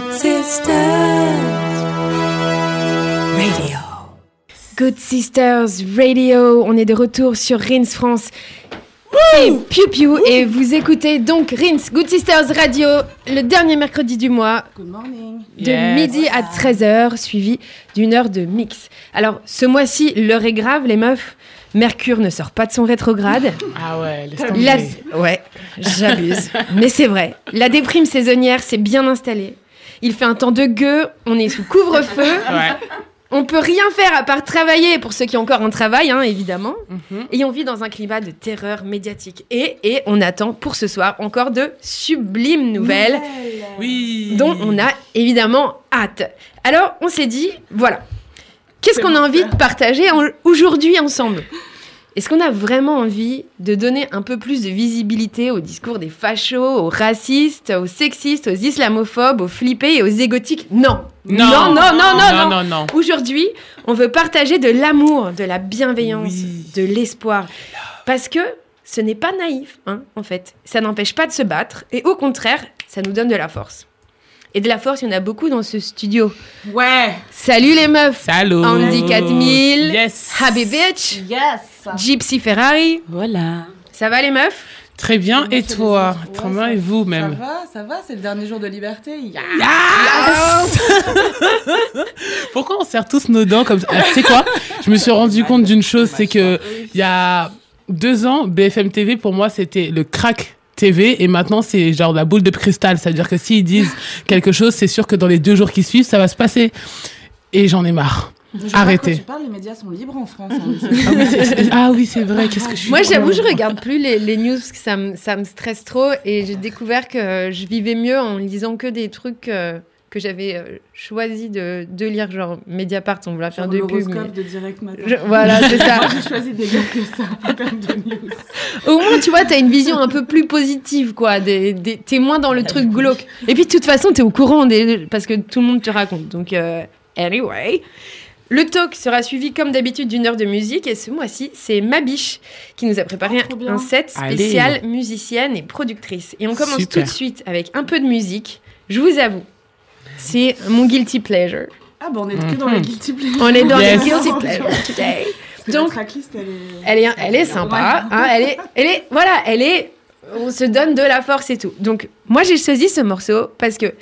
Good Sisters Radio. Good Sisters Radio, on est de retour sur Rins France. C'est Piu Piu et vous écoutez donc Rins Good Sisters Radio le dernier mercredi du mois Good morning. de Yes. midi à 13h suivi d'une heure de mix. Alors ce mois-ci l'heure est grave les meufs. Mercure ne sort pas de son rétrograde. Ah ouais, laisse La-. Ouais, j'abuse. Mais c'est vrai. La déprime saisonnière s'est bien installée. Il fait un temps de gueux, on est sous couvre-feu. Ouais. On peut rien faire à part travailler pour ceux qui ont encore un travail, hein, évidemment. Mhm. Et on vit dans un climat de terreur médiatique. Et, et on attend pour ce soir encore de sublimes nouvelles Oui. dont on a évidemment hâte. Alors on s'est dit, voilà, qu'est-ce qu'on a envie de partager en- aujourd'hui ensemble? Est-ce qu'on a vraiment envie de donner un peu plus de visibilité au discours des fachos, aux racistes, aux sexistes, aux islamophobes, aux flippés et aux égotiques Non. Non. non, non, non, non, non, non. non. Aujourd'hui, on veut partager de l'amour, de la bienveillance, Oui. de l'espoir. Parce que ce n'est pas naïf, hein, en fait. Ça n'empêche pas de se battre. Et au contraire, ça nous donne de la force. Et de la force, il y en a beaucoup dans ce studio. Ouais. Salut les meufs Salut. Andy 4000, Yes. Happy Bitch, Yes. Gypsy Ferrari. Voilà. Ça va les meufs? Très bien. Et toi? Très bien. ça- Et vous Ça même? va, ça va, c'est le dernier jour de liberté. Yeah. Pourquoi on serre tous nos dents comme ça? Ah, Tu sais quoi? Je me suis rendu compte d'une chose, c'est que il y a deux ans, BFM TV pour moi c'était le crack TV et maintenant c'est genre la boule de cristal, c'est-à-dire que s'ils disent quelque chose, c'est sûr que dans les deux jours qui suivent, ça va se passer. Et j'en ai marre. Je Arrêtez. Quand tu parles, les médias sont libres en France. hein. Ah oui, c'est- c'est- ah oui, c'est vrai. Qu'est-ce que je suis Moi, j'avoue, je regarde plus les, les news parce que ça me, ça me stresse trop. Et j'ai découvert que je vivais mieux en lisant que des trucs euh, que j'avais euh, choisi de, de lire, genre Mediapart, on va faire de pub. mais- de direct matin. Je- voilà, c'est ça. J'ai choisi des gars que ça, de news. Au moins, tu vois, t'as une vision un peu plus positive, quoi. Des, des- t'es moins dans le truc glauque. Et puis, de toute façon, t'es au courant des, parce que tout le monde te raconte. Donc, euh, anyway. Le talk sera suivi, comme d'habitude, d'une heure de musique. Et ce mois-ci, c'est Mabiche qui nous a préparé Oh, un set Allez. spécial musicienne et productrice. Et on commence Super. tout de suite avec un peu de musique. Je vous avoue, c'est mon guilty pleasure. Ah, bah, on est que dans Mhm. les guilty pleasures. On est dans Yes. les guilty pleasure today. Donc- tracklist, elle est. Elle est, elle est sympa. hein, elle est, elle est, voilà, elle est. On se donne de la force et tout. Donc, moi, j'ai choisi ce morceau parce que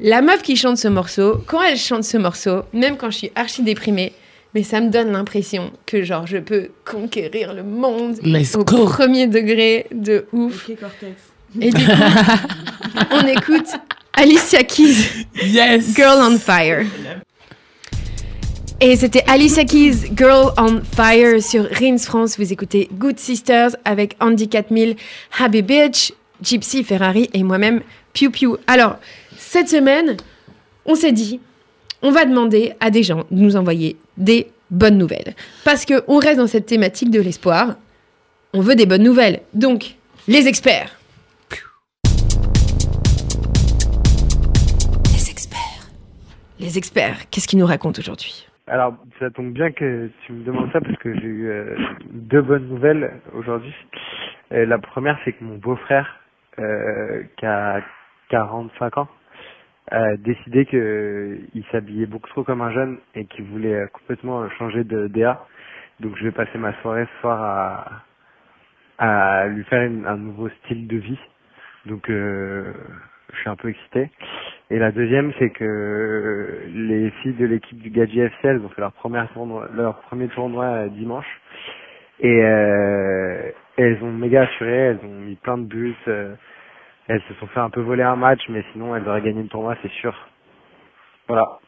la meuf qui chante ce morceau, quand elle chante ce morceau, même quand je suis archi déprimée, mais ça me donne l'impression que genre je peux conquérir le monde Let's au go. premier degré de ouf. Ok, Cortex. Et du coup, on écoute Alicia Keys. Yes. Girl on Fire. Et c'était Alicia Keys, Girl on Fire sur Rins France. Vous écoutez Good Sisters avec Andy 4000, Happy Bitch, Gypsy Ferrari et moi-même Piu Piu. Alors, cette semaine, on s'est dit, on va demander à des gens de nous envoyer des bonnes nouvelles. Parce qu'on reste dans cette thématique de l'espoir. On veut des bonnes nouvelles. Donc, les experts. Les experts, qu'est-ce qu'ils nous racontent aujourd'hui? Alors, ça tombe bien que tu me demandes ça parce que j'ai eu euh, deux bonnes nouvelles aujourd'hui. Euh, la première, c'est que mon beau-frère, euh, qui a 45 ans, a décidé que il s'habillait beaucoup trop comme un jeune et qu'il voulait complètement changer de DA. Donc, je vais passer ma soirée ce soir à, lui faire un nouveau style de vie. Donc, je suis un peu excité. Et la deuxième, c'est que les filles de l'équipe du Gadget FC, elles ont fait leur, première tournoi, leur premier tournoi euh, dimanche. Et euh, elles ont méga assuré, elles ont mis plein de buts. euh, elles se sont fait un peu voler un match, mais sinon elles auraient gagné le tournoi, c'est sûr. Voilà.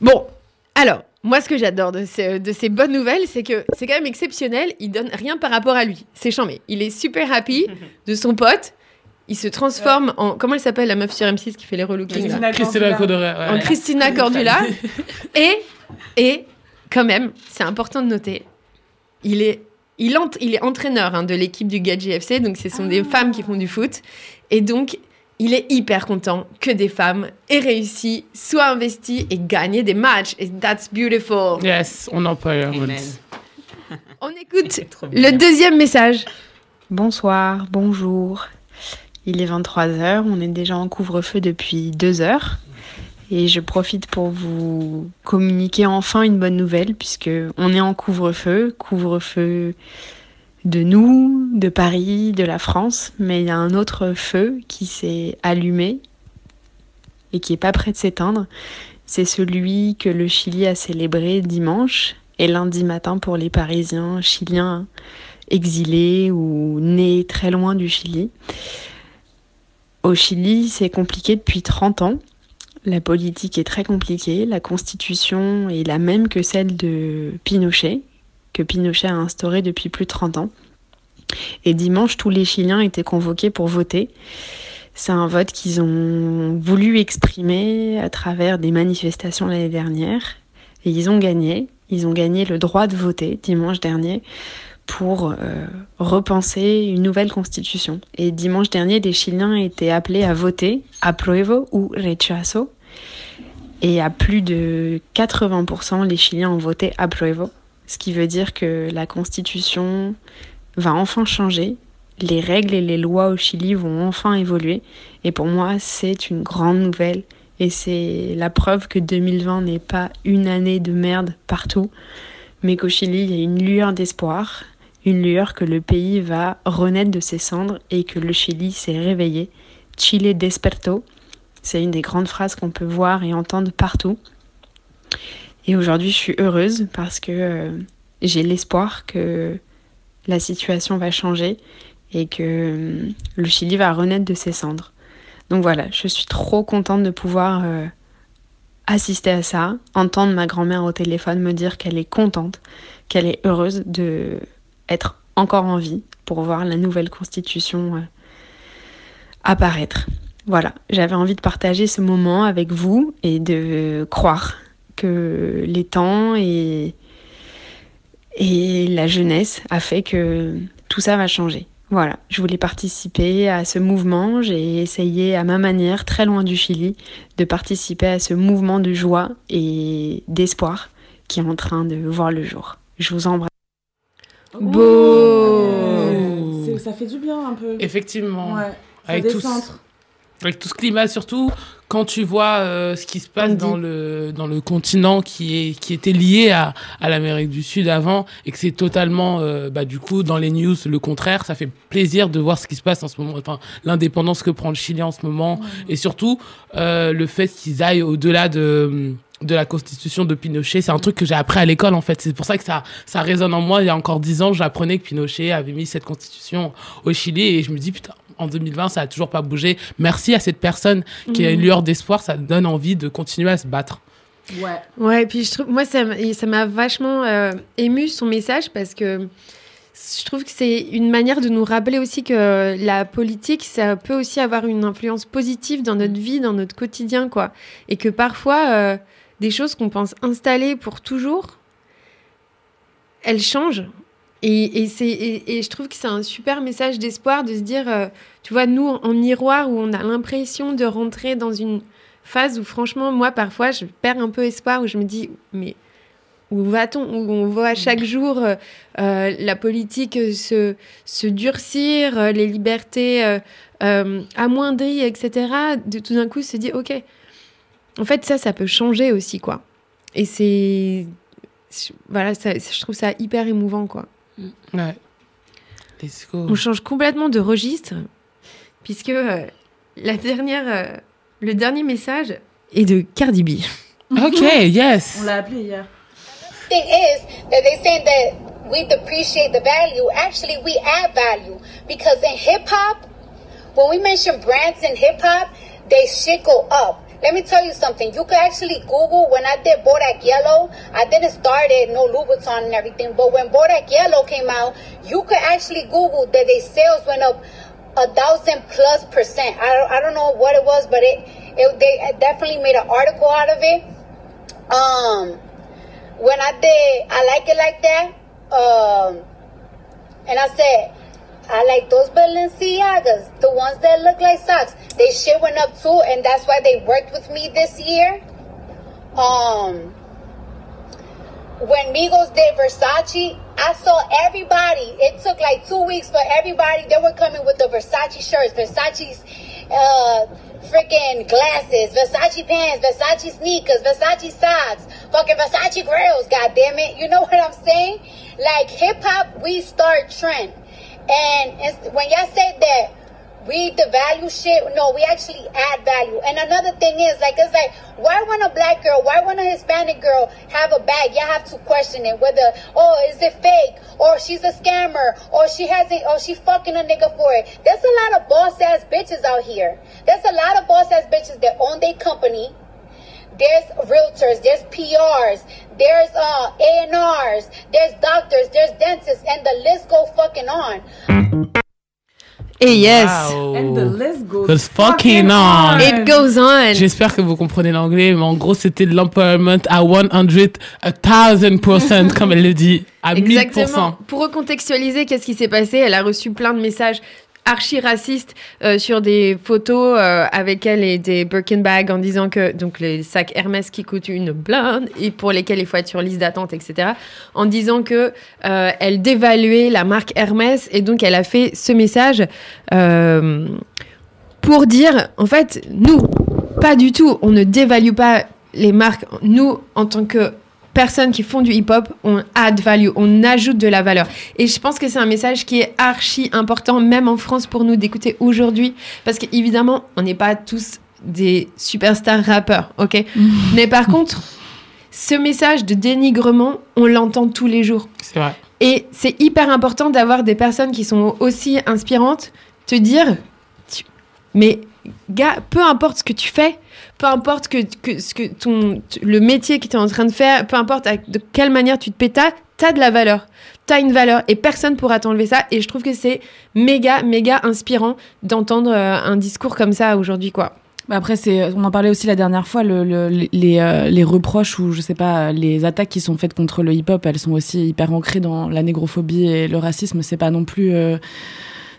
Bon, alors, moi, ce que j'adore de, ce- de ces bonnes nouvelles, c'est que c'est quand même exceptionnel. Il donne rien par rapport à lui. C'est chambé. Il est super happy de son pote. Il se transforme en. Comment elle s'appelle la meuf sur M6 qui fait les relooking là? Christina Christina Cordula. En. Christina Cordula. Et, et, quand même, c'est important de noter, il est, il ent- il est entraîneur hein, de l'équipe du Gadget FC. Donc, ce sont des femmes qui font du foot. Et donc, il est hyper content que des femmes aient réussi, soient investies et gagné des matchs. Et that's beautiful. Yes, on en parle. On écoute le deuxième message. Bonsoir, bonjour. Il est 23h, on est déjà en couvre-feu depuis deux heures. Et je profite pour vous communiquer enfin une bonne nouvelle, puisque on est en couvre-feu, couvre-feu de nous, de Paris, de la France, mais il y a un autre feu qui s'est allumé et qui est pas prêt de s'éteindre. C'est celui que le Chili a célébré dimanche et lundi matin pour les Parisiens chiliens exilés ou nés très loin du Chili. Au Chili, c'est compliqué depuis 30 ans. La politique est très compliquée. La constitution est la même que celle de Pinochet, que Pinochet a instaurée depuis plus de 30 ans. Et dimanche, tous les Chiliens étaient convoqués pour voter. C'est un vote qu'ils ont voulu exprimer à travers des manifestations l'année dernière. Et ils ont gagné. Ils ont gagné le droit de voter dimanche dernier pour euh, repenser une nouvelle constitution. Et dimanche dernier, les Chiliens étaient appelés à voter apruebo ou rechazo. Et à plus de 80%, les Chiliens ont voté apruebo, ce qui veut dire que la constitution va enfin changer. Les règles et les lois au Chili vont enfin évoluer. Et pour moi, c'est une grande nouvelle. Et c'est la preuve que 2020 n'est pas une année de merde partout, mais qu'au Chili, il y a une lueur d'espoir, une lueur que le pays va renaître de ses cendres et que le Chili s'est réveillé. Chile desperto, c'est une des grandes phrases qu'on peut voir et entendre partout. Et aujourd'hui, je suis heureuse parce que euh, j'ai l'espoir que la situation va changer et que euh, le Chili va renaître de ses cendres. Donc voilà, je suis trop contente de pouvoir euh, assister à ça, entendre ma grand-mère au téléphone me dire qu'elle est contente, qu'elle est heureuse de être encore en vie pour voir la nouvelle constitution euh, apparaître. Voilà, j'avais envie de partager ce moment avec vous et de croire que les temps et, et la jeunesse a fait que tout ça va changer. Voilà, je voulais participer à ce mouvement. J'ai essayé à ma manière, très loin du Chili, de participer à ce mouvement de joie et d'espoir qui est en train de voir le jour. Je vous embrasse. Beau. Ça fait du bien un peu. Effectivement. Ouais. Ça Avec décentre. Avec tout ce climat, surtout quand tu vois euh, ce qui se passe Andy. dans le, dans le continent qui, est, qui était lié à, à l'Amérique du Sud avant et que c'est totalement, euh, bah, du coup, dans les news, le contraire. Ça fait plaisir de voir ce qui se passe en ce moment, enfin, l'indépendance que prend le Chili en ce moment et surtout euh, le fait qu'ils aillent au-delà de de la constitution de Pinochet, c'est un truc que j'ai appris à l'école en fait. C'est pour ça que ça, ça résonne en moi. Il y a encore dix ans, j'apprenais que Pinochet avait mis cette constitution au Chili et je me dis putain, en 2020, ça a toujours pas bougé. Merci à cette personne qui a une lueur d'espoir, ça donne envie de continuer à se battre. Ouais. Ouais, et puis je trouve, moi, ça m'a vachement euh, ému son message parce que je trouve que c'est une manière de nous rappeler aussi que la politique, ça peut aussi avoir une influence positive dans notre vie, dans notre quotidien, quoi. Et que parfois, euh, des choses qu'on pense installées pour toujours, elles changent. Et, et, c'est- et, je trouve que c'est un super message d'espoir de se dire, euh, tu vois, nous, en miroir, où on a l'impression de rentrer dans une phase où, franchement, moi, parfois, je perds un peu espoir, où je me dis, mais où va-t-on? Où on voit chaque jour euh, euh, la politique se, se durcir, les libertés amoindries, etc. De tout d'un coup se dit, ok, en fait, ça, ça peut changer aussi, quoi. Et c'est. Voilà, je trouve ça hyper émouvant, quoi. Ouais. Let's go. On change complètement de registre, puisque euh, la dernière, euh, le dernier message est de Cardi B. Ok, yes. On l'a appelé hier. thing is that they say that we depreciate the value. Actually, we add value because in hip hop, when we mention brands in hip hop, they shit go up. Let me tell you something. You could actually Google when I did Bodak Yellow. I didn't start it, no Louboutin and everything. But when Bodak Yellow came out, you could actually Google that their sales went up a thousand plus percent. I don't, I don't know what it was, but it, it they definitely made an article out of it. Um, when I did, I like it like that. Um, and I said, I like those Balenciagas, the ones that look like socks. They shit went up too, and that's why they worked with me this year. Um, when Migos did Versace, I saw everybody. It took like two weeks for everybody. They were coming with the Versace shirts, Versace's uh, freaking glasses, Versace pants, Versace sneakers, Versace socks, fucking Versace grills. God damn it! You know what I'm saying? Like hip hop, we start trend, and when y'all say that we devalue shit. No, we actually add value. And another thing is, like, it's like, why when a black girl, why when a Hispanic girl have a bag, Y'all have to question it whether, oh, is it fake, or she's a scammer, or she hasn't, or she fucking a nigga for it. There's a lot of boss ass bitches out here. There's a lot of boss ass bitches that own their company. There's realtors, there's PRs, there's uh A&Rs, there's doctors, there's dentists, and the list go fucking on. Et yes, Wow. And the list goes Goes fucking on. it goes on. J'espère que vous comprenez l'anglais, mais en gros, c'était de l'empowerment à 100, a 1000%, comme elle le dit, à 1000%. Exactement. Pour recontextualiser, qu'est-ce qui s'est passé? Elle a reçu plein de messages archi racistes euh, sur des photos euh, avec elle et des Birkin bags en disant que donc les sacs Hermès qui coûtent une blinde et pour lesquels il faut être sur liste d'attente etc en disant que euh, elle dévaluait la marque Hermès et donc elle a fait ce message pour dire en fait nous pas du tout on ne dévalue pas les marques. Nous en tant que personnes qui font du hip-hop, on add value, on ajoute de la valeur. Et je pense que c'est un message qui est archi important, même en France, pour nous d'écouter aujourd'hui. Parce qu'évidemment, on n'est pas tous des superstars rappeurs, ok? Mais par contre, ce message de dénigrement, on l'entend tous les jours. C'est vrai. Et c'est hyper important d'avoir des personnes qui sont aussi inspirantes, te dire, mais gars, peu importe ce que tu fais, peu importe que, ce que ton, le métier que tu es en train de faire, peu importe de quelle manière tu te pétas, t'as de la valeur. T'as une valeur et personne pourra t'enlever ça. Et je trouve que c'est méga, méga inspirant d'entendre euh, un discours comme ça aujourd'hui, quoi. Bah après, c'est, on en parlait aussi la dernière fois, le, le- les, euh, les reproches ou je sais pas, les attaques qui sont faites contre le hip-hop, elles sont aussi hyper ancrées dans la négrophobie et le racisme. C'est pas non plus, euh,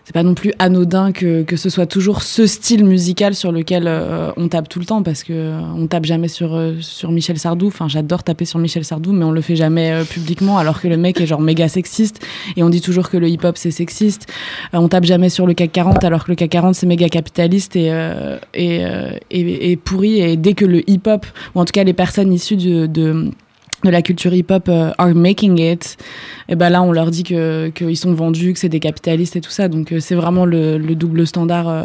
c'est pas non plus anodin que, que ce soit toujours ce style musical sur lequel euh, on tape tout le temps parce que euh, on tape jamais sur euh, sur Michel Sardou. Enfin, j'adore taper sur Michel Sardou, mais on le fait jamais euh, publiquement alors que le mec est genre méga sexiste et on dit toujours que le hip-hop c'est sexiste. Euh, on tape jamais sur le CAC 40 alors que le CAC 40 c'est méga capitaliste et, et, et, et pourri. Et dès que le hip-hop, ou en tout cas les personnes issues de, de, de la culture hip-hop euh, are making it, et ben là on leur dit que qu'ils sont vendus, que c'est des capitalistes et tout ça. Donc euh, c'est vraiment le, le double standard euh,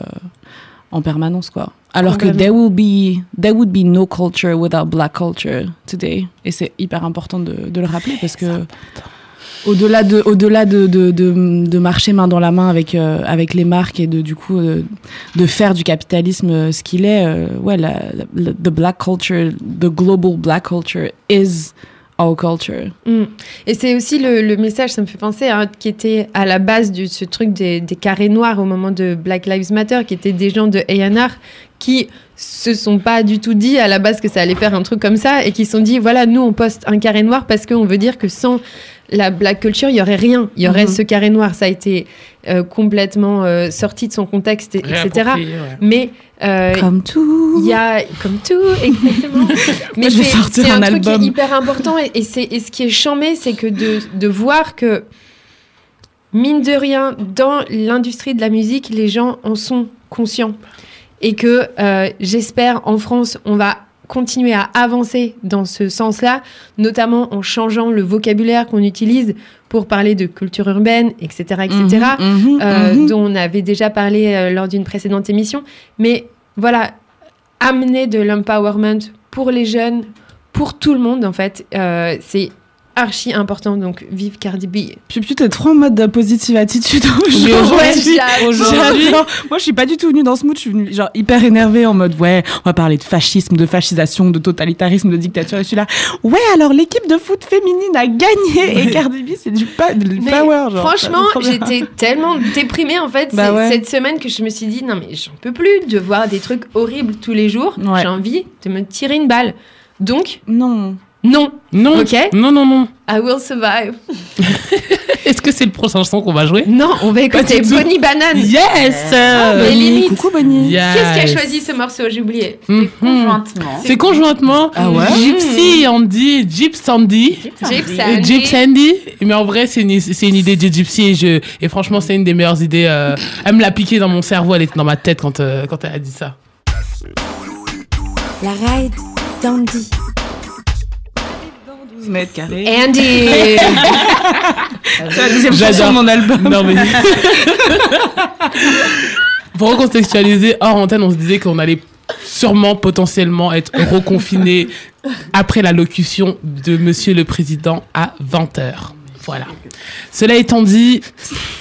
en permanence quoi. Alors que there will be there would be no culture without black culture today. Et c'est hyper important de, de le rappeler parce que au-delà de au-delà de, de, de, marcher main dans la main avec euh, avec les marques et de du coup euh, de faire du capitalisme euh, ce qu'il est euh, ouais la, la- the black culture the global black culture is our culture Mm. Et c'est aussi le, le message, ça me fait penser, hein, qui était à la base de ce truc des, des carrés noirs au moment de Black Lives Matter, qui étaient des gens de A&R qui se sont pas du tout dit à la base que ça allait faire un truc comme ça et qui se sont dit voilà nous on poste un carré noir parce qu'on veut dire que sans la black culture il y aurait rien il y aurait Mhm. ce carré noir ça a été euh, complètement euh, sorti de son contexte et- etc ouais. mais euh, comme tout il y a comme tout exactement mais Moi, je vais c'est un, un truc qui album. est hyper important et, et c'est et ce qui est chambé c'est que de, de voir que mine de rien dans l'industrie de la musique les gens en sont conscients et que euh, j'espère en France on va continuer à avancer dans ce sens-là, notamment en changeant le vocabulaire qu'on utilise pour parler de culture urbaine, etc., etc Mhm, euh, mhm. dont on avait déjà parlé euh, lors d'une précédente émission. Mais voilà, amener de l'empowerment pour les jeunes, pour tout le monde, en fait, euh, c'est archi important. Donc, vive Cardi B. Puis putain, t'es trop en mode de positive attitude Mais aujourd'hui. Moi, je suis pas du tout venue dans ce mood. Je suis venue genre hyper énervée en mode ouais, on va parler de fascisme, de fascisation, de totalitarisme, de dictature. Et je suis là, ouais, alors l'équipe de foot féminine a gagné et Cardi B, c'est du, pa du Mais power. Genre. Franchement, j'étais tellement déprimée en fait Bah ouais. cette semaine que je me suis dit non mais j'en peux plus de voir des trucs horribles tous les jours. Ouais. J'ai envie de me tirer une balle. Donc Non. Non. Non. Ok. Non, non, non. I will survive. Est-ce que c'est le prochain son qu'on va jouer? Non, on va écouter. Bonnie Banane. Yes Ah, mais limite. Coucou Bonnie. Yes. Qui a choisi ce morceau? J'ai oublié. Mhm. Conjointement. C'est conjointement Ah ouais? Gypsy Andy, Gyp Sandy. Gypsy. Et Gyp Sandy. Mais en vrai, c'est une, c'est une idée de Gypsy et, je, et franchement, c'est une des meilleures idées. euh, elle me l'a piqué dans mon cerveau, elle était dans ma tête quand, euh, quand elle a dit ça. La ride d'Andy. 12 mètres carrés. Andy. C'est la deuxième chanson J'adore. de mon album. Non mais. Pour recontextualiser, hors antenne, on se disait qu'on allait sûrement potentiellement être reconfiné après l'allocution de Monsieur le Président à 20h. Voilà. Cela étant dit,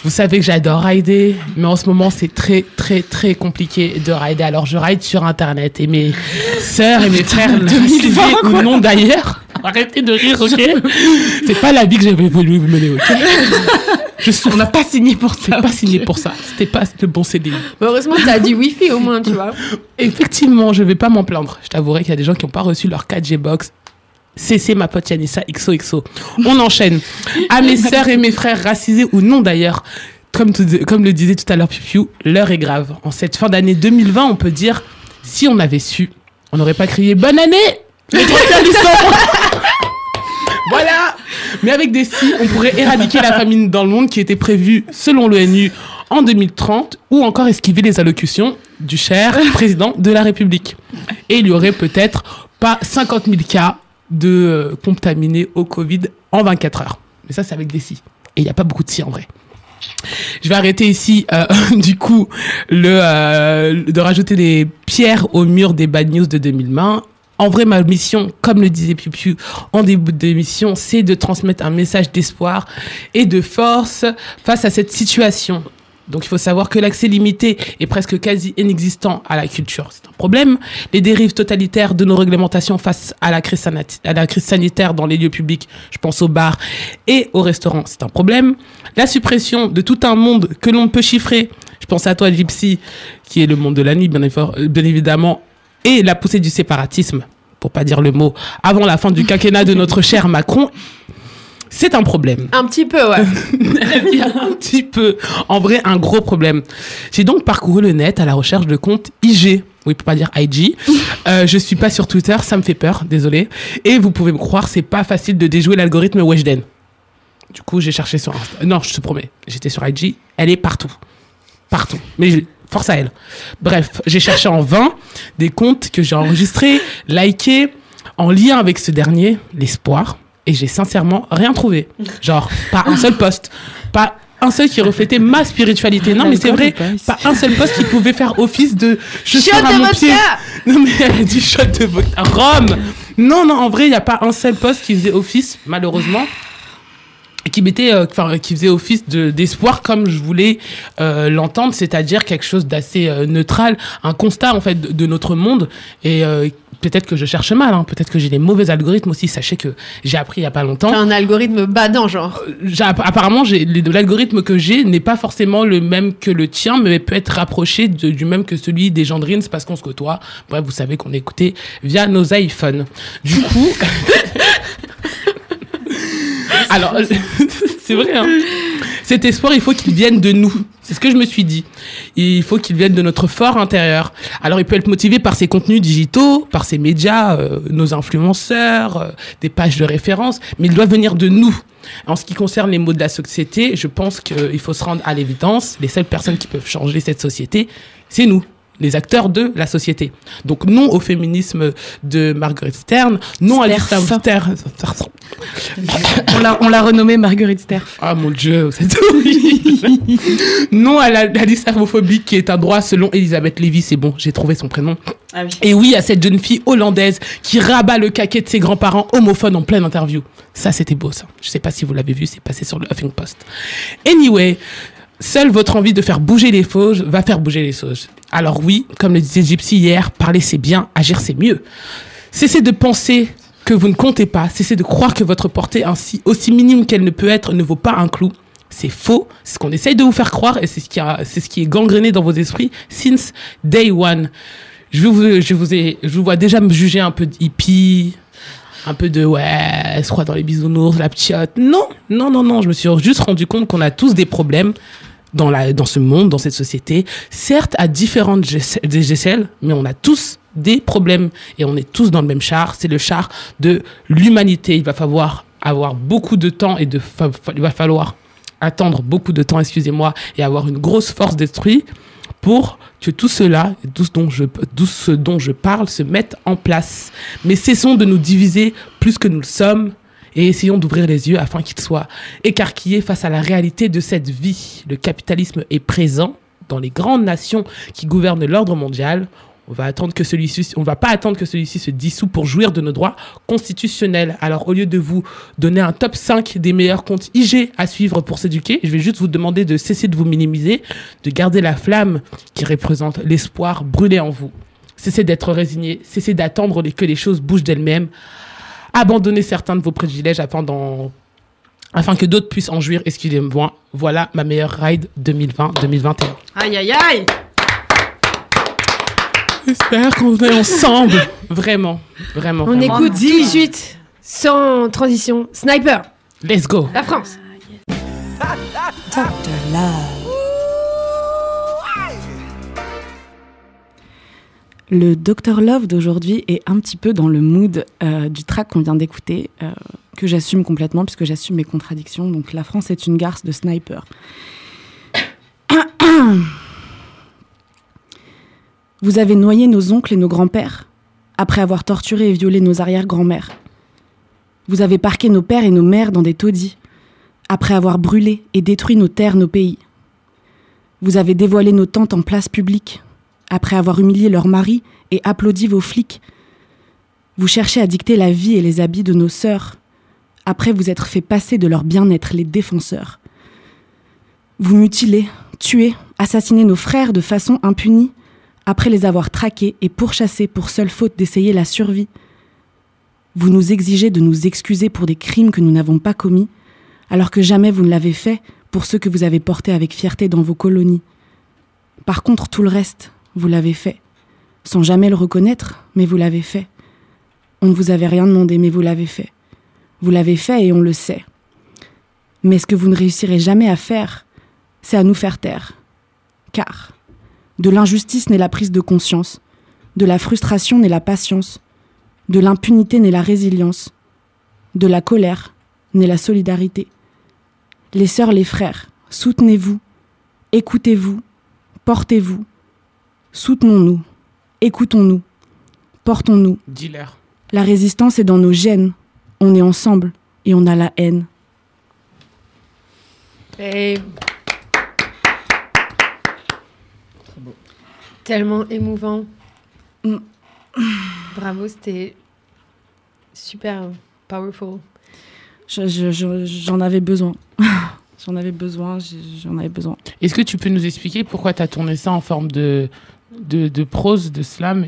vous savez que j'adore rider, mais en ce moment c'est très très très compliqué de rider. Alors je ride sur internet et mes sœurs et mes frères le ou non d'ailleurs. Arrêtez de rire, ok C'est pas la vie que j'avais voulu mener, ok Je suis... On n'a pas signé pour ça. pas signé pour ça. C'était pas le bon CDI. Mais heureusement, t'as du wifi au moins, tu vois. Effectivement, je vais pas m'en plaindre. Je t'avouerai qu'il y a des gens qui n'ont pas reçu leur 4G box. CC ma pote Yanissa XOXO. On enchaîne. À mes sœurs et mes frères racisés ou non d'ailleurs, comme, tout- comme le disait tout à l'heure Pipiou, l'heure est grave. En cette fin d'année 2020, on peut dire, si on avait su, on n'aurait pas crié bonne année le 31 décembre. Voilà. Mais avec des si, on pourrait éradiquer la famine dans le monde qui était prévue selon l'ONU en 2030 ou encore esquiver les allocutions du cher président de la République. Et il y aurait peut-être pas 50 000 cas de euh, contaminés au Covid en 24 heures. Mais ça, c'est avec des si. Et il n'y a pas beaucoup de si en vrai. Je vais arrêter ici, euh, du coup, le, euh, de rajouter des pierres au mur des bad news de 2020. En vrai, ma mission, comme le disait Piu en début d'émission, c'est de transmettre un message d'espoir et de force face à cette situation. Donc il faut savoir que l'accès limité est presque quasi inexistant à la culture. C'est un problème. Les dérives totalitaires de nos réglementations face à la crise, sanitaire dans les lieux publics, je pense aux bars et aux restaurants, c'est un problème. La suppression de tout un monde que l'on peut chiffrer, je pense à toi Gypsy, qui est le monde de la nuit bien évidemment, et la poussée du séparatisme, pour pas dire le mot, avant la fin du quinquennat de notre cher Macron, c'est un problème. Un petit peu, ouais. Un petit peu, en vrai, un gros problème. J'ai donc parcouru le net à la recherche de comptes IG. Oui, pour pas dire IG. Euh, je suis pas sur Twitter, ça me fait peur, désolé. Et vous pouvez me croire, c'est pas facile de déjouer l'algorithme Weshden. Du coup, j'ai cherché sur Insta. Non, je te promets, j'étais sur IG. Elle est partout. Partout. Mais force à elle. Bref, j'ai cherché en vain des comptes que j'ai enregistrés, likés, en lien avec ce dernier, l'espoir. Et j'ai sincèrement rien trouvé. Genre, pas un seul post. Pas un seul qui reflétait ma spiritualité. Non, mais c'est vrai, pas un seul post qui pouvait faire office de je Shot à de mon pied. Non, mais elle a dit shot de vodka. Rome Non, non, en vrai, il n'y a pas un seul poste qui faisait office, malheureusement, qui mettait, euh, enfin, qui faisait office de- d'espoir comme je voulais euh, l'entendre, c'est-à-dire quelque chose d'assez euh, neutral, un constat en fait de, de notre monde. Et euh, peut-être que je cherche mal, hein, peut-être que j'ai des mauvais algorithmes aussi. Sachez que j'ai appris il y a pas longtemps. T'as un algorithme badant, genre. Apparemment, l'algorithme que j'ai n'est pas forcément le même que le tien, mais peut être rapproché de- du même que celui des Gendrines parce qu'on se côtoie. Bref, vous savez qu'on écouté via nos iPhones. Du coup. Alors, c'est vrai, hein. Cet espoir, il faut qu'il vienne de nous. C'est ce que je me suis dit. Il faut qu'il vienne de notre fort intérieur. Alors, il peut être motivé par ses contenus digitaux, par ses médias, euh, nos influenceurs, euh, des pages de référence, mais il doit venir de nous. En ce qui concerne les mots de la société, je pense qu'il faut se rendre à l'évidence. Les seules personnes qui peuvent changer cette société, c'est nous les acteurs de la société. Donc non au féminisme de Margaret Stern, non à l'islam On l'a, on l'a renommée Marguerite Sterf. ah mon dieu, c'est non à la, à l'islamophobie qui est un droit selon Elisabeth Lévy, c'est bon, j'ai trouvé son prénom. Ah oui. Et oui à cette jeune fille hollandaise qui rabat le caquet de ses grands-parents homophones en pleine interview. Ça c'était beau ça. Je sais pas si vous l'avez vu, c'est passé sur le Huffington Post. Anyway, seule votre envie de faire bouger les choses va faire bouger les choses. Alors oui, comme le disait Gypsy hier, parler c'est bien, agir c'est mieux. Cessez de penser que vous ne comptez pas, cessez de croire que votre portée, ainsi aussi minime qu'elle ne peut être, ne vaut pas un clou. C'est faux, c'est ce qu'on essaye de vous faire croire et c'est ce qui est gangréné dans vos esprits since day one. Je vous, je vous ai, je vous vois déjà me juger un peu hippie. un peu de ouais, elle se croit dans les bisounours, la petite. Non, non, non, non. Je me suis juste rendu compte qu'on a tous des problèmes dans, la, dans ce monde, dans cette société. Certes, à différentes des mais on a tous des problèmes et on est tous dans le même char. C'est le char de l'humanité. Il va falloir avoir beaucoup de temps et de il va falloir attendre beaucoup de temps, excusez-moi, et avoir une grosse force d'esprit pour que tout cela, tout ce dont je, tout ce dont je parle, se mette en place. Mais cessons de nous diviser plus que nous le sommes et essayons d'ouvrir les yeux afin qu'ils soient écarquillés face à la réalité de cette vie. Le capitalisme est présent dans les grandes nations qui gouvernent l'ordre mondial. On va attendre que celui-ci, on va pas attendre que celui-ci se dissout pour jouir de nos droits constitutionnels. Alors, au lieu de vous donner un top 5 des meilleurs comptes IG à suivre pour s'éduquer, je vais juste vous demander de cesser de vous minimiser, de garder la flamme qui représente l'espoir brûlé en vous. Cessez d'être résigné, cessez d'attendre que les choses bougent d'elles-mêmes. Abandonnez certains de vos privilèges afin d'en afin que d'autres puissent en jouir. Excusez-moi. Voilà ma meilleure ride 2020-2021. Aïe, aïe, aïe J'espère qu'on est ensemble. Vraiment, vraiment. On vraiment. écoute tout de suite, sans transition, Sniper, Let's go. la France. Dr. Love. Le Dr Love d'aujourd'hui est un petit peu dans le mood euh, du track qu'on vient d'écouter, euh, que j'assume complètement puisque j'assume mes contradictions. Donc la France est une garce de sniper. Vous avez noyé nos oncles et nos grands-pères après avoir torturé et violé nos arrière-grands-mères. Vous avez parqué nos pères et nos mères dans des taudis après avoir brûlé et détruit nos terres, nos pays. Vous avez dévoilé nos tantes en place publique après avoir humilié leurs maris et applaudi vos flics. Vous cherchez à dicter la vie et les habits de nos sœurs, après vous être fait passer de leur bien-être les défenseurs. Vous mutilez, tuez, assassinez nos frères de façon impunie, après les avoir traqués et pourchassés pour seule faute d'essayer la survie. Vous nous exigez de nous excuser pour des crimes que nous n'avons pas commis, alors que jamais vous ne l'avez fait pour ceux que vous avez portés avec fierté dans vos colonies. Par contre, tout le reste, vous l'avez fait. Sans jamais le reconnaître, mais vous l'avez fait. On ne vous avait rien demandé, mais vous l'avez fait. Vous l'avez fait et on le sait. Mais ce que vous ne réussirez jamais à faire, c'est à nous faire taire. Car de l'injustice naît la prise de conscience, de la frustration naît la patience, de l'impunité naît la résilience, de la colère naît la solidarité. Les sœurs, les frères, soutenez-vous, écoutez-vous, portez-vous, soutenons-nous, écoutons-nous, portons-nous. Dealer. La résistance est dans nos gènes. On est ensemble et on a la haine. Et... Tellement émouvant. Mm. Bravo, c'était super powerful. Je- je- je- J'en avais besoin. J'en avais besoin, j'en avais besoin. Est-ce que tu peux nous expliquer pourquoi tu as tourné ça en forme de, de, de prose, de slam,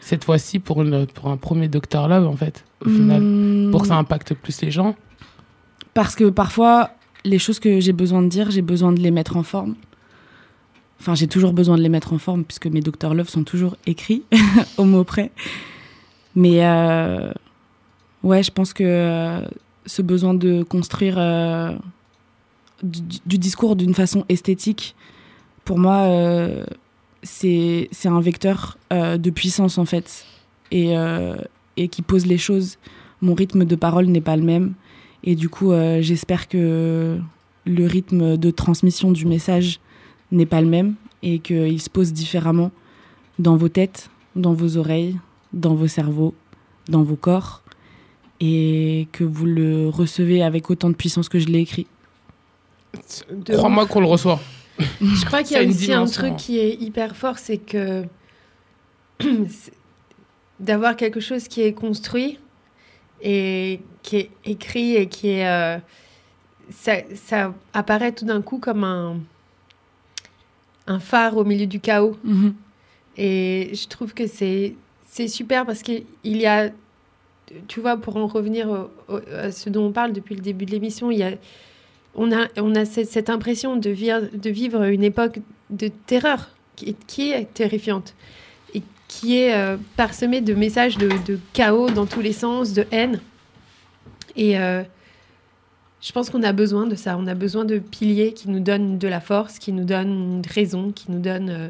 cette fois-ci pour, une, pour un premier Docteur Love, en fait, au final Hmm, Pour que ça impacte plus les gens Parce que parfois, les choses que j'ai besoin de dire, j'ai besoin de les mettre en forme. Enfin, j'ai toujours besoin de les mettre en forme puisque mes Dr Love sont toujours écrits au mot près. Mais euh, ouais, je pense que euh, ce besoin de construire euh, du, du discours d'une façon esthétique, pour moi, c'est un vecteur euh, de puissance en fait et, euh, et qui pose les choses. Mon rythme de parole n'est pas le même. Et du coup, euh, j'espère que le rythme de transmission du message n'est pas le même et qu'il se pose différemment dans vos têtes, dans vos oreilles, dans vos cerveaux, dans vos corps, et que vous le recevez avec autant de puissance que je l'ai écrit. Crois-moi qu'on le reçoit. Je crois qu'il y a aussi un truc qui est hyper fort, c'est que d'avoir quelque chose qui est construit et qui est écrit et qui est... euh, ça, ça apparaît tout d'un coup comme un, un phare au milieu du chaos. Et je trouve que c'est c'est super parce qu'il y a, tu vois, pour en revenir au- au- à ce dont on parle depuis le début de l'émission, il y a, on a, on a cette, cette impression de vivre, de vivre une époque de terreur qui, est- qui est terrifiante. et qui est euh, parsemé de messages de, de chaos dans tous les sens, de haine. Et euh, je pense qu'on a besoin de ça. On a besoin de piliers qui nous donnent de la force, qui nous donnent une raison, qui nous donnent euh,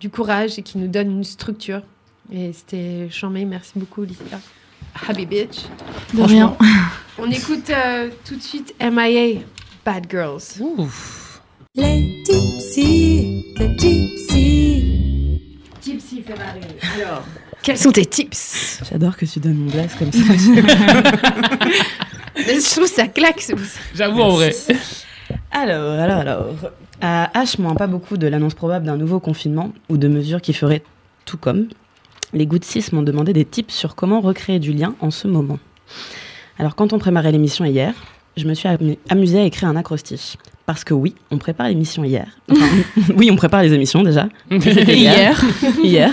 du courage et qui nous donnent une structure. Et c'était chambé. Merci beaucoup, Lisa. Happy bitch. De rien. On écoute euh, tout de suite MIA, Bad Girls. Ouf. Les gypsies, les gypsies. Gypsy Ferrari. Alors, quels sont tes tips? J'adore que tu donnes mon blast comme ça. Je trouve que ça claque. J'avoue, en vrai. alors, alors, alors. À H- moins pas beaucoup de l'annonce probable d'un nouveau confinement ou de mesures qui feraient tout comme, les Good 6 m'ont demandé des tips sur comment recréer du lien en ce moment. Alors, quand on préparait l'émission hier, je me suis amu- amusée à écrire un acrostiche. Parce que oui, on prépare l'émission hier. Enfin, oui, on prépare les émissions déjà. Hier. hier.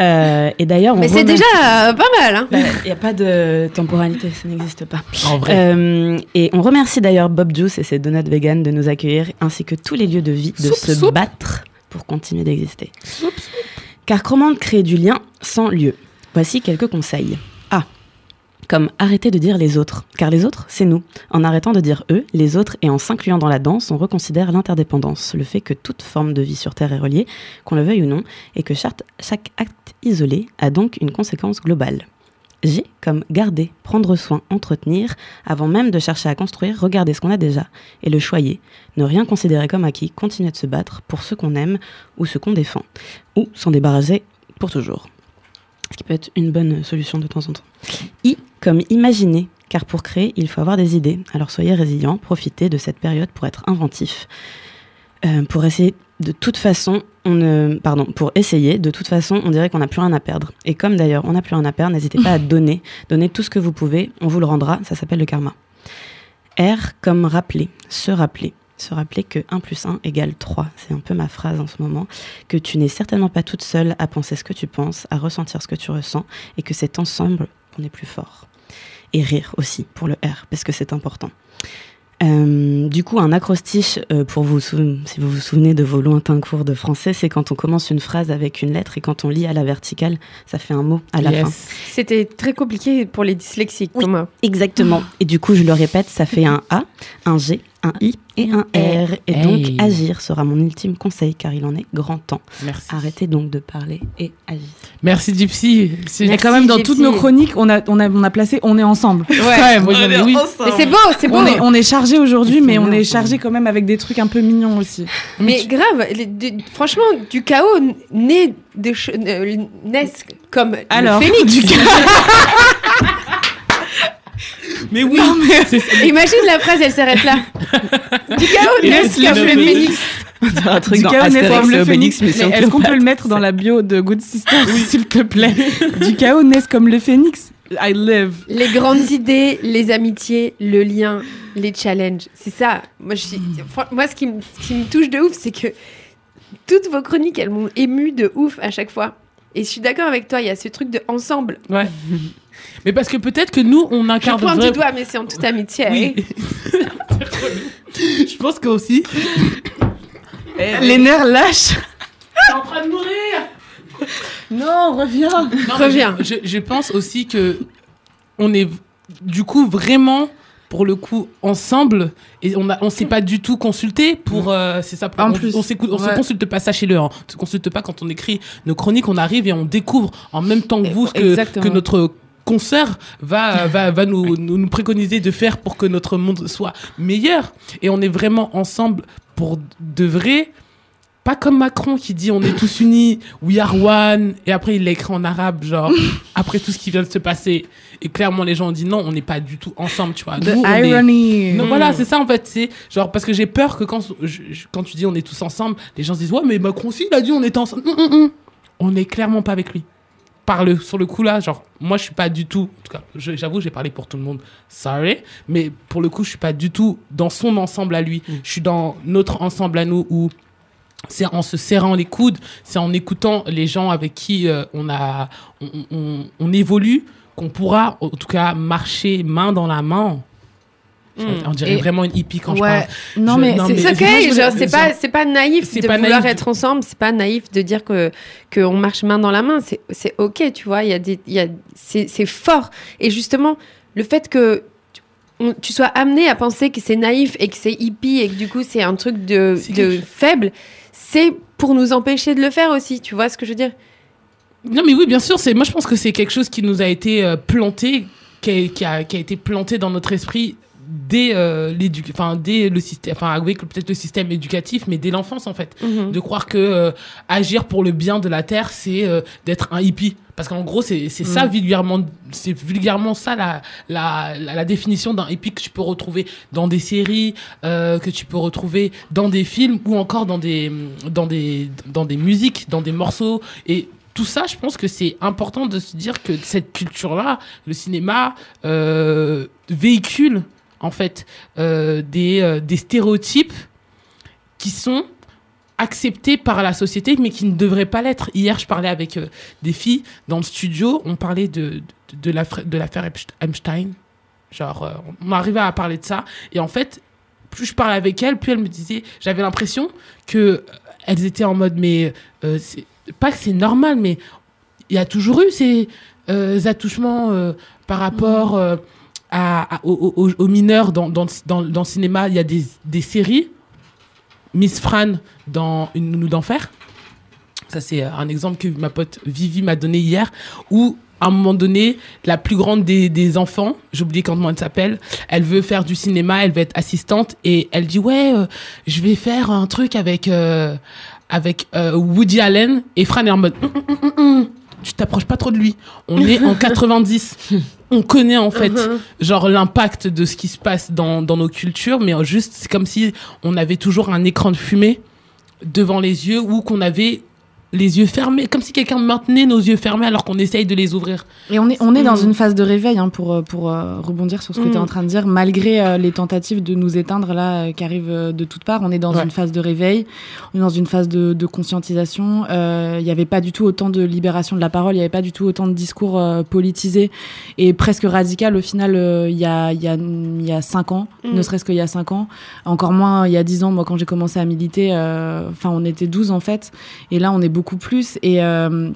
Euh, et d'ailleurs, on Mais c'est déjà euh, pas mal. Hein Il n'y a pas de temporalité, ça n'existe pas. En vrai. Euh, et on remercie d'ailleurs Bob Juice et ses donuts vegan de nous accueillir, ainsi que tous les lieux de vie de se battre pour continuer d'exister. Car comment créer du lien sans lieu? Voici quelques conseils. Comme arrêter de dire les autres, car les autres, c'est nous. En arrêtant de dire eux, les autres, et en s'incluant dans la danse, on reconsidère l'interdépendance, le fait que toute forme de vie sur Terre est reliée, qu'on le veuille ou non, et que chaque, chaque acte isolé a donc une conséquence globale. G comme garder, prendre soin, entretenir, avant même de chercher à construire, regarder ce qu'on a déjà et le choyer. Ne rien considérer comme acquis, continuer de se battre pour ce qu'on aime ou ce qu'on défend, ou s'en débarrasser pour toujours. Ce qui peut être une bonne solution de temps en temps. I comme imaginer, car pour créer, il faut avoir des idées. Alors soyez résilients, profitez de cette période pour être inventif. Euh, pour essayer de toute façon, on pardon, pour essayer, de toute façon, on dirait qu'on n'a plus rien à perdre. Et comme d'ailleurs, on n'a plus rien à perdre, n'hésitez pas à donner, donner tout ce que vous pouvez, on vous le rendra, ça s'appelle le karma. R comme rappeler, se rappeler. Se rappeler que 1 plus 1 égale 3. C'est un peu ma phrase en ce moment. Que tu n'es certainement pas toute seule à penser ce que tu penses, à ressentir ce que tu ressens, et que c'est ensemble qu'on est plus fort. Et rire aussi pour le R, parce que c'est important. Euh, du coup, un acrostiche, euh, pour vous si vous vous souvenez de vos lointains cours de français, c'est quand on commence une phrase avec une lettre et quand on lit à la verticale, ça fait un mot à la Yes. fin. C'était très compliqué pour les dyslexiques Oui. Exactement. Et du coup, je le répète, ça fait un A, un G, un I et un R. Et donc, Hey. agir sera mon ultime conseil car il en est grand temps. Merci. Arrêtez donc de parler et agir. Merci Gypsy. Mais quand même, dans Gypsy. toutes nos chroniques, on a, on a, on a placé On est ensemble. Ouais, moi, j'en ai- oui. Mais c'est beau, c'est beau. On est, on est chargé aujourd'hui, mais on est ensemble. chargé quand même avec des trucs un peu mignons aussi. Mais grave, les- de- franchement, du chaos naît euh, naissent comme Alors, le phénix. du Mais oui, c'est- Imagine la phrase, elle s'arrête là. Du chaos comme le phénix. un truc Du dans chaos naît comme le phénix. mais Est-ce qu'on peut le mettre dans la bio de Good Sisters, s'il te plaît? Du chaos naissent comme le phénix? I live. Les grandes idées, les amitiés, le lien, les challenges. C'est ça. Moi, je suis- fran- moi ce, qui me, ce qui me touche de ouf, c'est que toutes vos chroniques, elles m'ont ému de ouf à chaque fois. Et je suis d'accord avec toi, il y a ce truc de ensemble. Ouais. Mais parce que peut-être que nous, on Je incarne pointe du vrai- doigt, mais c'est en toute amitié. Oui. hein. Je pense que aussi. Les nerfs lâchent. T'es en train de mourir. Non, reviens. Non, Reviens. Je, je- je pense aussi que on est du coup vraiment pour le coup ensemble et on a on s'est pas du tout consulté pour euh, c'est ça pour- En on, plus, on s'écoute on se consulte pas sachez-le hein. on se consulte pas quand on écrit nos chroniques on arrive et on découvre en même temps que vous ce que, que notre concert va va va nous, nous nous préconiser de faire pour que notre monde soit meilleur et on est vraiment ensemble pour de vrai pas comme Macron qui dit on est tous unis, we are one, et après il l'a écrit en arabe, genre, après tout ce qui vient de se passer. Et clairement, les gens ont dit non, on n'est pas du tout ensemble, tu vois. The on est- irony. Non, voilà, c'est ça en fait. C'est genre, parce que j'ai peur que quand, je- je- quand tu dis on est tous ensemble, les gens se disent ouais, mais Macron aussi, il a dit on était ensemble. Hum, hum. On est clairement pas avec lui. Par le, sur le coup là, genre, moi je suis pas du tout, en tout cas, j'avoue, j'ai parlé pour tout le monde, sorry, mais pour le coup, je suis pas du tout dans son ensemble à lui. Je suis dans notre ensemble à nous où c'est en se serrant les coudes, c'est en écoutant les gens avec qui euh, on, a, on, on- on évolue qu'on pourra, en tout cas, marcher main dans la main. On dirait Et- vraiment une hippie quand Ouais. je parle. Non, Je- mais C'est ok, genre c'est pas c'est pas naïf de pas vouloir naïf. être ensemble, c'est pas naïf de dire que que on marche main dans la main, c'est ok, tu vois, il y a des il y a c'est fort et justement le fait que tu- on- tu sois amené à penser que c'est naïf et que c'est hippie et que du coup c'est un truc de, de faible, c'est pour nous empêcher de le faire aussi, tu vois ce que je veux dire? Non, mais oui, bien sûr. C'est moi, je pense que c'est quelque chose qui nous a été euh, planté, qui a, qui, a, qui a été planté dans notre esprit dès euh, l'édu- enfin dès le système, enfin avec peut-être le système éducatif, mais dès l'enfance en fait, Mhm. de croire que euh, agir pour le bien de la terre, c'est euh, d'être un hippie. Parce qu'en gros, c'est c'est ça vulgairement, c'est vulgairement ça la, la, la, la définition d'un hippie que tu peux retrouver dans des séries, euh, que tu peux retrouver dans des films ou encore dans des, dans des, dans des musiques, dans des morceaux. Et tout ça, je pense que c'est important de se dire que cette culture-là, le cinéma, véhicule en fait euh, des, euh, des stéréotypes qui sont acceptés par la société, mais qui ne devraient pas l'être. Hier, je parlais avec euh, des filles dans le studio, on parlait de, de, de la de l'affaire Epstein. Genre, on arrivait à parler de ça. Et en fait, plus je parlais avec elles, plus elles me disaient, j'avais l'impression que elles étaient en mode, mais pas que c'est normal, mais il y a toujours eu ces attouchements par rapport euh, à, à- aux, aux- aux mineurs dans, dans, dans, dans le cinéma. Il y a des, des séries. Miss Fran dans Une nounou d'enfer. Ça, c'est un exemple que ma pote Vivi m'a donné hier, où à un moment donné, la plus grande des, des enfants, j'ai oublié comment elle s'appelle, elle veut faire du cinéma, elle veut être assistante, et elle dit ouais, euh, je vais faire un truc avec euh, avec euh, Woody Allen, et Fran est en mode hum, hum, hum, tu t'approches pas trop de lui. On est en 90. On connaît en fait genre l'impact de ce qui se passe dans, dans nos cultures, mais juste c'est comme si on avait toujours un écran de fumée devant les yeux ou qu'on avait les yeux fermés, comme si quelqu'un maintenait nos yeux fermés alors qu'on essaye de les ouvrir. Et on est, on est dans Mm. une phase de réveil, hein, pour, euh, pour euh, rebondir sur ce que Mm. tu es en train de dire, malgré euh, les tentatives de nous éteindre là, euh, qui arrivent de toutes parts. On est dans Ouais. une phase de réveil, on est dans une phase de, de conscientisation. Il n'y avait pas du tout autant de libération de la parole, il n'y avait pas du tout autant de discours politisés et presque radicaux au final il y, a, y, a, y a cinq ans, Mm. ne serait-ce qu'il y a cinq ans. Encore moins il y a dix ans, moi quand j'ai commencé à militer, enfin on était 12 en fait, et là on est beaucoup plus. Et, euh,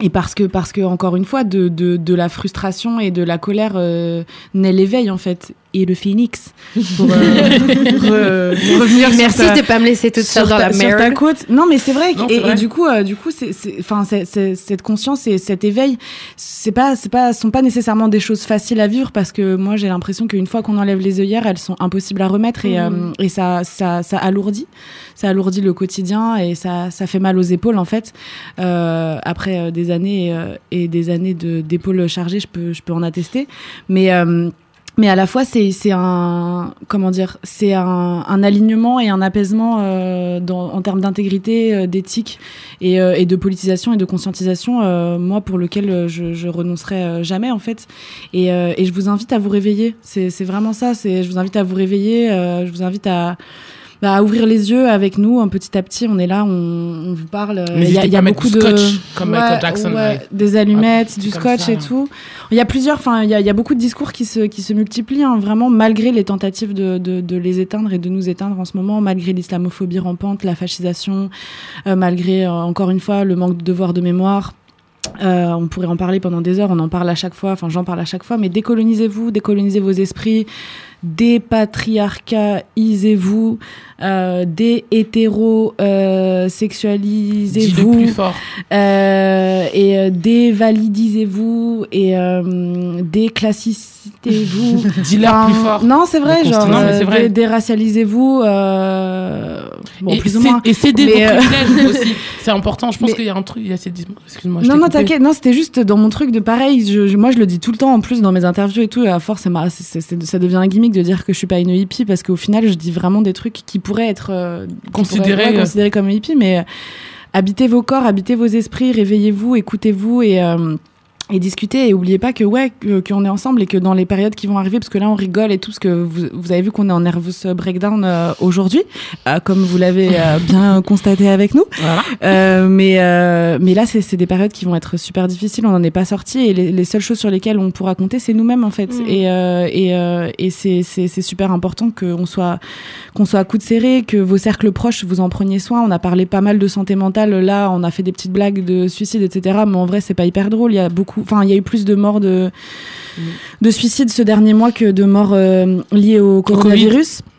et parce que, parce que encore une fois, de, de, de la frustration et de la colère euh, naît l'éveil, en fait, et le phénix. Pour, euh, pour, euh, revenir sur Merci ta- de pas me laisser toute seule sur dans ta, la sur ta merde. côte. Non, mais c'est vrai. Non, et, c'est vrai. et du coup, euh, du coup, c'est, enfin, cette conscience et cet éveil, c'est pas, c'est pas, sont pas nécessairement des choses faciles à vivre parce que moi, j'ai l'impression qu'une fois qu'on enlève les œillères, elles sont impossibles à remettre et, Mhm. euh, et ça, ça, ça alourdit, ça alourdit le quotidien et ça, ça fait mal aux épaules en fait. Euh, après euh, des années euh, et des années de d'épaules chargées, je peux, je peux en attester. Mais euh, mais à la fois, c'est c'est un comment dire, c'est un, un alignement et un apaisement euh, dans, en termes d'intégrité, euh, d'éthique et, euh, et de politisation et de conscientisation. euh, moi, pour lequel euh, je, je renoncerai euh, jamais en fait. Et, et je vous invite à vous réveiller. C'est vraiment ça. C'est je vous invite à vous réveiller. je vous invite à bah, à ouvrir les yeux avec nous un petit à petit. On est là, on, on vous parle. Il y a, y beaucoup de scotch, comme Michael Jackson, ouais, des allumettes, Ah, du scotch ça. et tout. Il y a plusieurs, enfin, il y a, il y a beaucoup de discours qui se, qui se multiplient, hein, vraiment, malgré les tentatives de, de, de les éteindre et de nous éteindre en ce moment, malgré l'islamophobie rampante, la fascisation, euh, malgré, euh, encore une fois, le manque de devoir de mémoire. Euh, on pourrait en parler pendant des heures, on en parle à chaque fois, enfin j'en parle à chaque fois, mais décolonisez-vous, décolonisez vos esprits, dépatriarcaisez-vous, euh, plus fort. Euh, et euh, dévalidisez-vous et euh, Enfin, plus fort. Non, c'est vrai, genre euh, déracialisez-vous. euh, bon, et, plus ou c'est- moins. et Mais, vos euh, privilèges aussi. C'est important. Je pense Mais- qu'il y a un truc. Il y a ces Excuse-moi. Non, non, t'inquiète. Non, c'était juste dans mon truc de pareil. Je, je- moi, je le dis tout le temps en plus dans mes interviews et tout. Et à force, ça devient un gimmick de dire que je suis pas une hippie parce qu'au final, je dis vraiment des trucs qui pourraient être euh, Considérés, ouais, comme hippie. Mais habitez vos corps, habitez vos esprits, réveillez-vous, écoutez-vous et. Et discuter. Et oubliez pas que ouais que- qu'on est ensemble et que dans les périodes qui vont arriver parce que là on rigole et tout parce que vous, vous avez vu qu'on est en nervous breakdown euh, aujourd'hui euh, comme vous l'avez euh, bien constaté avec nous. Voilà. Mais mais là c'est c'est des périodes qui vont être super difficiles. On n'en est pas sorti et les, les seules choses sur lesquelles on pourra compter c'est nous-mêmes en fait. Mm. et et, et c'est c'est c'est super important qu'on soit qu'on soit à coude serré que vos cercles proches vous en preniez soin. On a parlé pas mal de santé mentale. Là on a fait des petites blagues de suicide etc mais en vrai c'est pas hyper drôle. Il y a beaucoup enfin il y a eu plus de morts de de suicides ce dernier mois que de morts euh, liées au coronavirus. au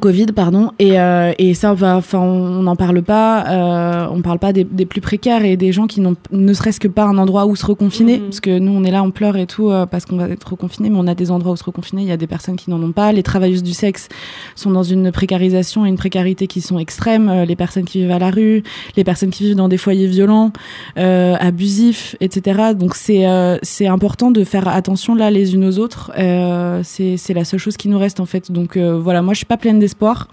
Covid, pardon, et, euh, et ça, enfin, on n'en parle pas, euh, on parle pas des, des plus précaires et des gens qui n'ont ne serait-ce que pas un endroit où se reconfiner, Mhm. parce que nous, on est là, on pleure et tout, euh, parce qu'on va être reconfiné, mais on a des endroits où se reconfiner, il y a des personnes qui n'en ont pas, les travailleuses du sexe sont dans une précarisation et une précarité qui sont extrêmes, euh, les personnes qui vivent à la rue, les personnes qui vivent dans des foyers violents, abusifs, etc. Donc c'est c'est important de faire attention là les unes aux autres. C'est c'est la seule chose qui nous reste en fait. Donc voilà, moi je suis pas pleine d'espoir.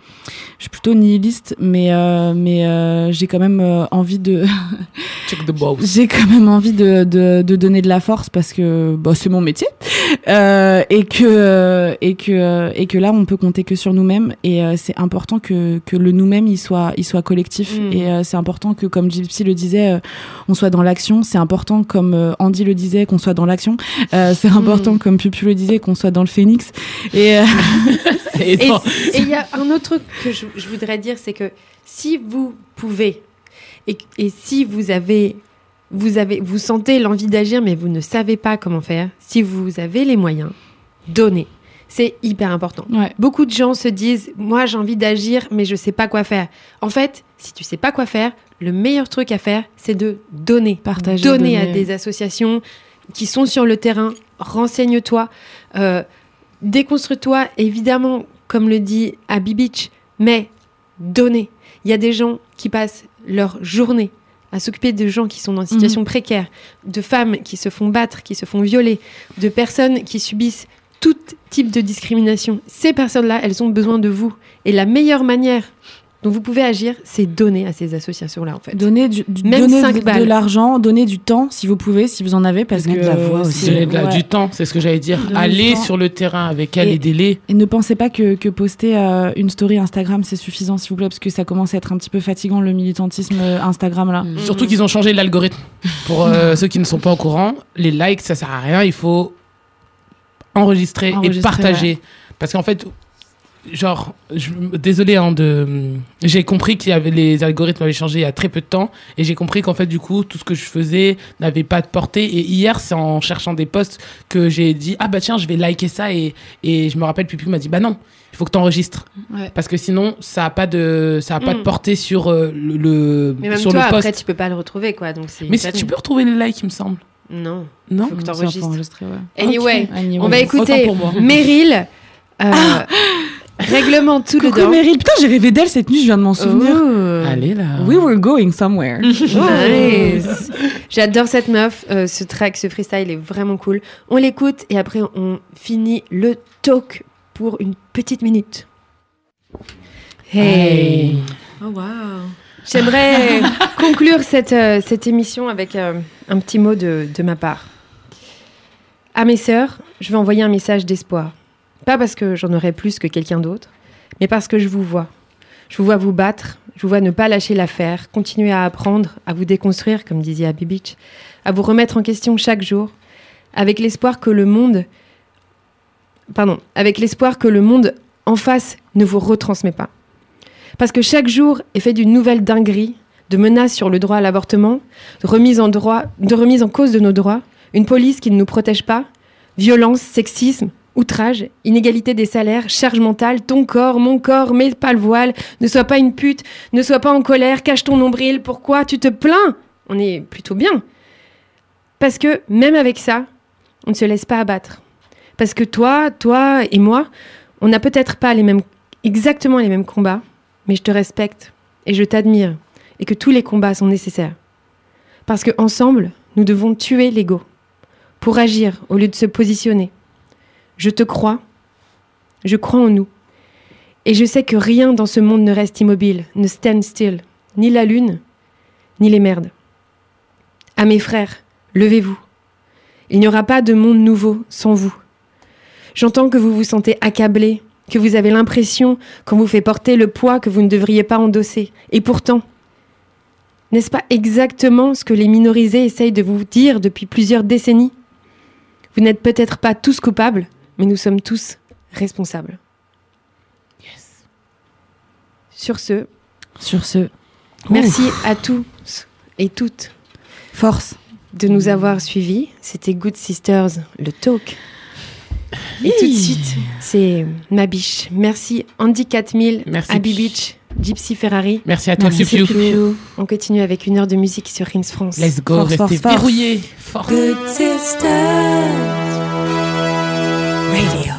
Je suis plutôt nihiliste, mais euh, mais euh, j'ai quand même euh, envie de Check the box. j'ai quand même envie de, de, de donner de la force parce que bah, c'est mon métier euh, et que et que et que là on peut compter que sur nous-mêmes et euh, c'est important que, que le nous-mêmes il soit il soit collectif Mm. et euh, c'est important que comme Gypsy le disait euh, on soit dans l'action c'est important comme euh, Andy le disait qu'on soit dans l'action Euh, c'est important comme Pupu le disait qu'on soit dans le phénix et euh, Et Et non. et il y a un autre truc que je, je voudrais dire, c'est que si vous pouvez et, et si vous avez, vous avez, vous sentez l'envie d'agir, mais vous ne savez pas comment faire, si vous avez les moyens, donnez. C'est hyper important. ouais Beaucoup de gens se disent, moi j'ai envie d'agir, mais je sais pas quoi faire. En fait, si tu sais pas quoi faire, le meilleur truc à faire, c'est de donner. Partager, Donner à des associations qui sont sur le terrain. Renseigne-toi, euh, déconstruis-toi. Évidemment, comme le dit Abby Beach, mais donner. Il y a des gens qui passent leur journée à s'occuper de gens qui sont dans une situation précaire, de femmes qui se font battre, qui se font violer, de personnes qui subissent tout type de discrimination. Ces personnes-là, elles ont besoin de vous. Et la meilleure manière dont vous pouvez agir, c'est donner à ces associations-là, en fait. donner du, du- Même donner cinq de, balles. de l'argent donner du temps si vous pouvez si vous en avez parce Donner que de la voix aussi. c'est- Donner de la- ouais. du temps, c'est ce que j'allais dire. Donner temps. sur le terrain avec elle, Et- aidez-les. Et ne pensez pas que, que poster euh, une story Instagram c'est suffisant s'il vous plaît parce que ça commence à être un petit peu fatigant le militantisme euh, Instagram là. Mm. Surtout qu'ils ont changé l'algorithme. Pour euh, ceux qui ne sont pas au courant, les likes, ça sert à rien. Il faut enregistrer, et partager. Parce qu'en fait, genre, je, désolé, hein, de, j'ai compris qu'il y avait les algorithmes avaient changé il y a très peu de temps, et j'ai compris qu'en fait, du coup, tout ce que je faisais n'avait pas de portée. Et hier, c'est en cherchant des posts que j'ai dit, ah bah tiens, je vais liker ça, et, et je me rappelle, Pupu m'a dit, bah non, il faut que tu enregistres. Ouais. Parce que sinon, ça a pas de, ça a pas de Mm. portée sur euh, le, le- Mais même sur toi, le post. après, tu peux pas le retrouver, quoi. Donc c'est Mais si tu peux retrouver les likes, il me semble. Non. Non? Faut que t'enregistres. ouais. Anyway, Anyway. on va écouter pour moi. Meryl. Euh, Règlement tout Coucou dedans. Meryl, putain j'ai rêvé d'elle cette nuit, je viens de m'en souvenir. Oh. Allez là. We were going somewhere. Nice. J'adore cette meuf. euh, ce track, ce freestyle est vraiment cool. On l'écoute et après on finit le talk pour une petite minute. Hey. Oh wow. J'aimerais conclure cette, euh, cette émission avec euh, un petit mot de, de ma part. À mes sœurs, je vais envoyer un message d'espoir. Pas parce que j'en aurai plus que quelqu'un d'autre, mais parce que je vous vois. Je vous vois vous battre, je vous vois ne pas lâcher l'affaire, continuer à apprendre, à vous déconstruire, comme disait Abby à vous remettre en question chaque jour, avec l'espoir que le monde. Pardon, avec l'espoir que le monde en face ne vous retransmet pas. Parce que chaque jour est fait d'une nouvelle dinguerie, de menaces sur le droit à l'avortement, de remise en cause de nos droits, une police qui ne nous protège pas, violence, sexisme, outrage, inégalité des salaires, charge mentale, ton corps, mon corps, mets pas le voile, ne sois pas une pute, ne sois pas en colère, cache ton nombril, pourquoi tu te plains? On est plutôt bien. Parce que même avec ça, on ne se laisse pas abattre. Parce que toi, toi et moi, on n'a peut-être pas les mêmes, exactement les mêmes combats, mais je te respecte et je t'admire et que tous les combats sont nécessaires. Parce que ensemble, nous devons tuer l'ego pour agir au lieu de se positionner. Je te crois, je crois en nous. Et je sais que rien dans ce monde ne reste immobile, ne stand still, ni la lune, ni les merdes. À mes frères, levez-vous. Il n'y aura pas de monde nouveau sans vous. J'entends que vous vous sentez accablé, que vous avez l'impression qu'on vous fait porter le poids que vous ne devriez pas endosser. Et pourtant, n'est-ce pas exactement ce que les minorisés essayent de vous dire depuis plusieurs décennies? Vous n'êtes peut-être pas tous coupables, mais nous sommes tous responsables. Sur ce, Sur ce, merci à tous et toutes force. de nous avoir suivis. C'était Good Sisters, le talk. Et tout de suite, c'est ma biche. Merci Andy 4000, Merci. Abby Beach, Gypsy Ferrari. Merci à toi, Merci, Piu. On continue avec une heure de musique sur Rins France. Let's go, Force, restez force, force. verrouillés. Force. Good sisters. Radio.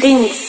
Rings.